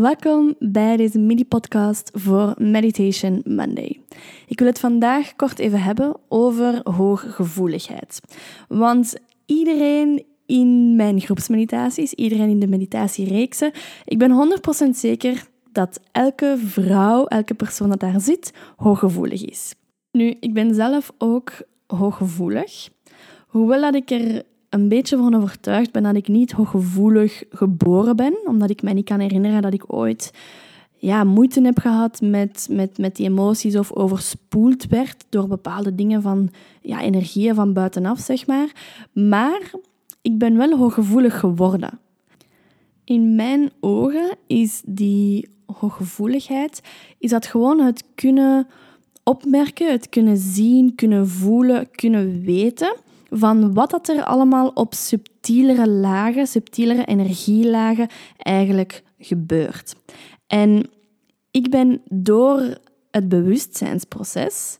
Welkom bij deze mini-podcast voor Meditation Monday. Ik wil het vandaag kort even hebben over hooggevoeligheid. Want iedereen in mijn groepsmeditaties, iedereen in de meditatiereeksen, ik ben 100% zeker dat elke vrouw, elke persoon dat daar zit, hooggevoelig is. Nu, ik ben zelf ook hooggevoelig. Hoewel dat ik er een beetje van overtuigd ben dat ik niet hooggevoelig geboren ben, omdat ik me niet kan herinneren dat ik ooit ja, moeite heb gehad met, met, met die emoties of overspoeld werd door bepaalde dingen van ja, energieën van buitenaf, zeg maar. Maar ik ben wel hooggevoelig geworden. In mijn ogen is die hooggevoeligheid is dat gewoon het kunnen opmerken, het kunnen zien, kunnen voelen, kunnen weten van wat dat er allemaal op subtielere lagen, subtielere energielagen eigenlijk gebeurt. En ik ben door het bewustzijnsproces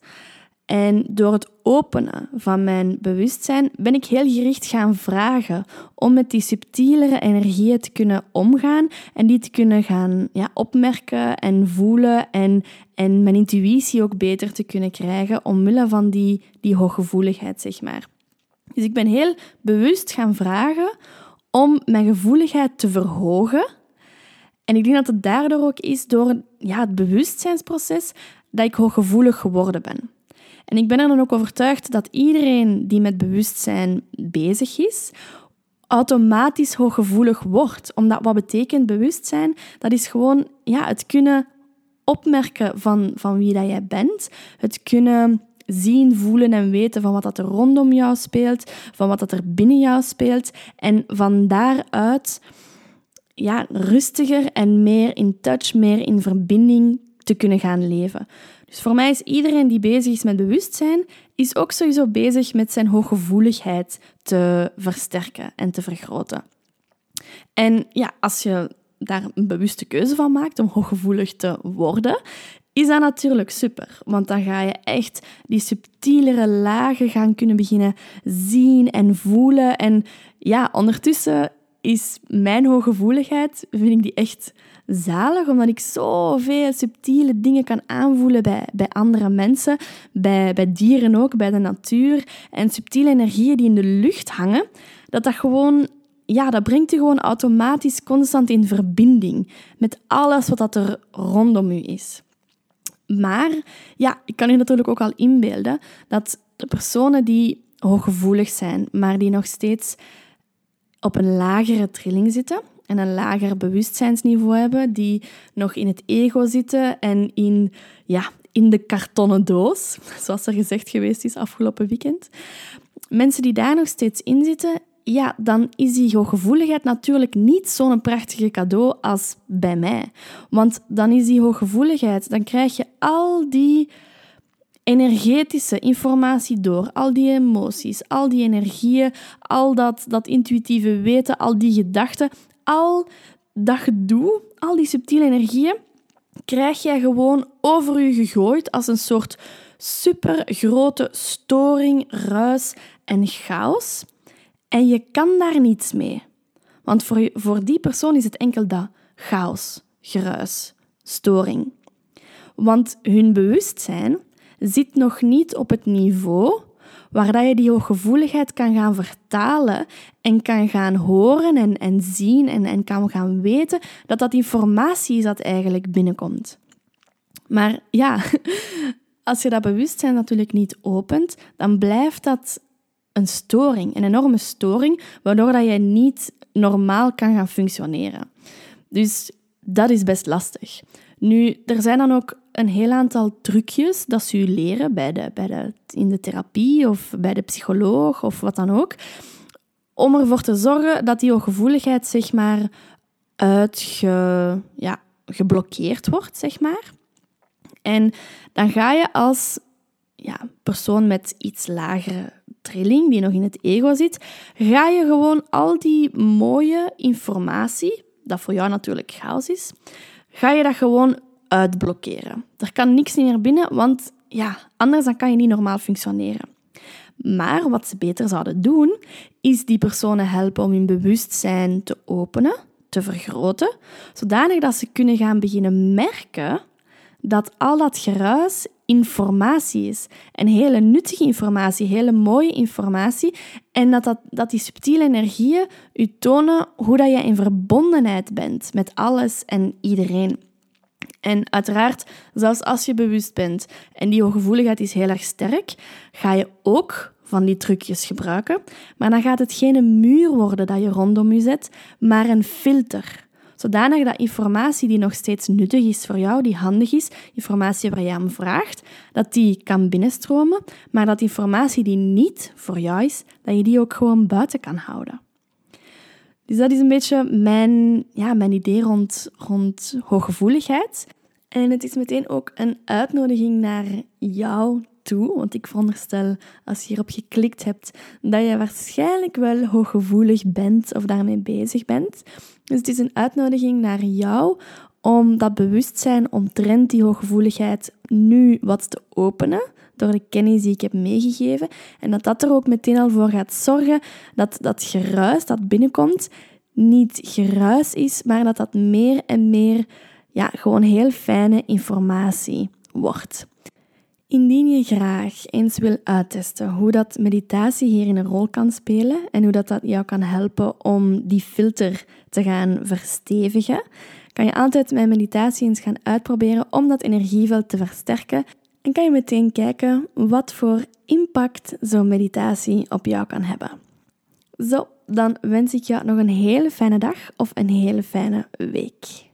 en door het openen van mijn bewustzijn ben ik heel gericht gaan vragen om met die subtielere energieën te kunnen omgaan en die te kunnen gaan ja, opmerken en voelen en, en mijn intuïtie ook beter te kunnen krijgen omwille van die, die hooggevoeligheid, zeg maar. Dus ik ben heel bewust gaan vragen om mijn gevoeligheid te verhogen. En ik denk dat het daardoor ook is door ja, het bewustzijnsproces dat ik hooggevoelig geworden ben. En ik ben er dan ook overtuigd dat iedereen die met bewustzijn bezig is, automatisch hooggevoelig wordt. Omdat wat betekent bewustzijn? Dat is gewoon ja, het kunnen opmerken van, van wie dat jij bent. Het kunnen zien, voelen en weten van wat dat er rondom jou speelt, van wat dat er binnen jou speelt. En van daaruit ja, rustiger en meer in touch, meer in verbinding te kunnen gaan leven. Dus voor mij is iedereen die bezig is met bewustzijn, is ook sowieso bezig met zijn hooggevoeligheid te versterken en te vergroten. En ja, als je daar een bewuste keuze van maakt om hooggevoelig te worden, is dat natuurlijk super. Want dan ga je echt die subtielere lagen gaan kunnen beginnen zien en voelen. En ja, ondertussen is mijn hooggevoeligheid, vind ik die echt zalig, omdat ik zoveel subtiele dingen kan aanvoelen bij, bij andere mensen, bij, bij dieren ook, bij de natuur. En subtiele energieën die in de lucht hangen, dat dat gewoon ja, dat brengt je gewoon automatisch constant in verbinding met alles wat dat er rondom u is. Maar ja, ik kan je natuurlijk ook al inbeelden dat de personen die hooggevoelig zijn, maar die nog steeds op een lagere trilling zitten en een lager bewustzijnsniveau hebben, die nog in het ego zitten en in, ja, in de kartonnen doos, zoals er gezegd geweest is afgelopen weekend. Mensen die daar nog steeds in zitten, ja, dan is die hooggevoeligheid natuurlijk niet zo'n prachtige cadeau als bij mij. Want dan is die hooggevoeligheid, dan krijg je al die energetische informatie door, al die emoties, al die energieën, al dat, dat intuïtieve weten, al die gedachten, al dat gedoe, al die subtiele energieën, krijg jij gewoon over je gegooid als een soort supergrote storing, ruis en chaos. En je kan daar niets mee. Want voor, voor die persoon is het enkel dat chaos, geruis, storing. Want hun bewustzijn zit nog niet op het niveau waar dat je die hooggevoeligheid kan gaan vertalen en kan gaan horen en, en zien en, en kan gaan weten dat dat informatie is dat eigenlijk binnenkomt. Maar ja, als je dat bewustzijn natuurlijk niet opent, dan blijft dat een storing, een enorme storing, waardoor dat je niet normaal kan gaan functioneren. Dus dat is best lastig. Nu, er zijn dan ook een heel aantal trucjes dat ze u leren bij de, bij de, in de therapie of bij de psycholoog of wat dan ook, om ervoor te zorgen dat die gevoeligheid zeg maar uitge, ja, geblokkeerd wordt, zeg maar. En dan ga je als ja, persoon met iets lagere trilling, die nog in het ego zit, ga je gewoon al die mooie informatie, dat voor jou natuurlijk chaos is, ga je dat gewoon uitblokkeren. Er kan niks meer binnen, want ja, anders dan kan je niet normaal functioneren. Maar wat ze beter zouden doen, is die personen helpen om hun bewustzijn te openen, te vergroten, zodanig dat ze kunnen gaan beginnen merken dat al dat geruis informatie is. En hele nuttige informatie, hele mooie informatie. En dat, dat, dat die subtiele energieën u tonen hoe dat je in verbondenheid bent met alles en iedereen. En uiteraard, zelfs als je bewust bent en die hooggevoeligheid is heel erg sterk, ga je ook van die trucjes gebruiken. Maar dan gaat het geen muur worden dat je rondom je zet, maar een filter zodanig dat informatie die nog steeds nuttig is voor jou, die handig is, informatie waar je om vraagt, dat die kan binnenstromen, maar dat informatie die niet voor jou is, dat je die ook gewoon buiten kan houden. Dus dat is een beetje mijn, ja, mijn idee rond, rond hooggevoeligheid. En het is meteen ook een uitnodiging naar jou Want ik veronderstel, als je hierop geklikt hebt, dat je waarschijnlijk wel hooggevoelig bent of daarmee bezig bent. Dus het is een uitnodiging naar jou om dat bewustzijn omtrent die hooggevoeligheid nu wat te openen door de kennis die ik heb meegegeven. En dat dat er ook meteen al voor gaat zorgen dat dat geruis dat binnenkomt niet geruis is, maar dat dat meer en meer ja, gewoon heel fijne informatie wordt. Indien je graag eens wil uittesten hoe dat meditatie hierin een rol kan spelen en hoe dat, dat jou kan helpen om die filter te gaan verstevigen, kan je altijd mijn meditatie eens gaan uitproberen om dat energieveld te versterken en kan je meteen kijken wat voor impact zo'n meditatie op jou kan hebben. Zo, dan wens ik jou nog een hele fijne dag of een hele fijne week.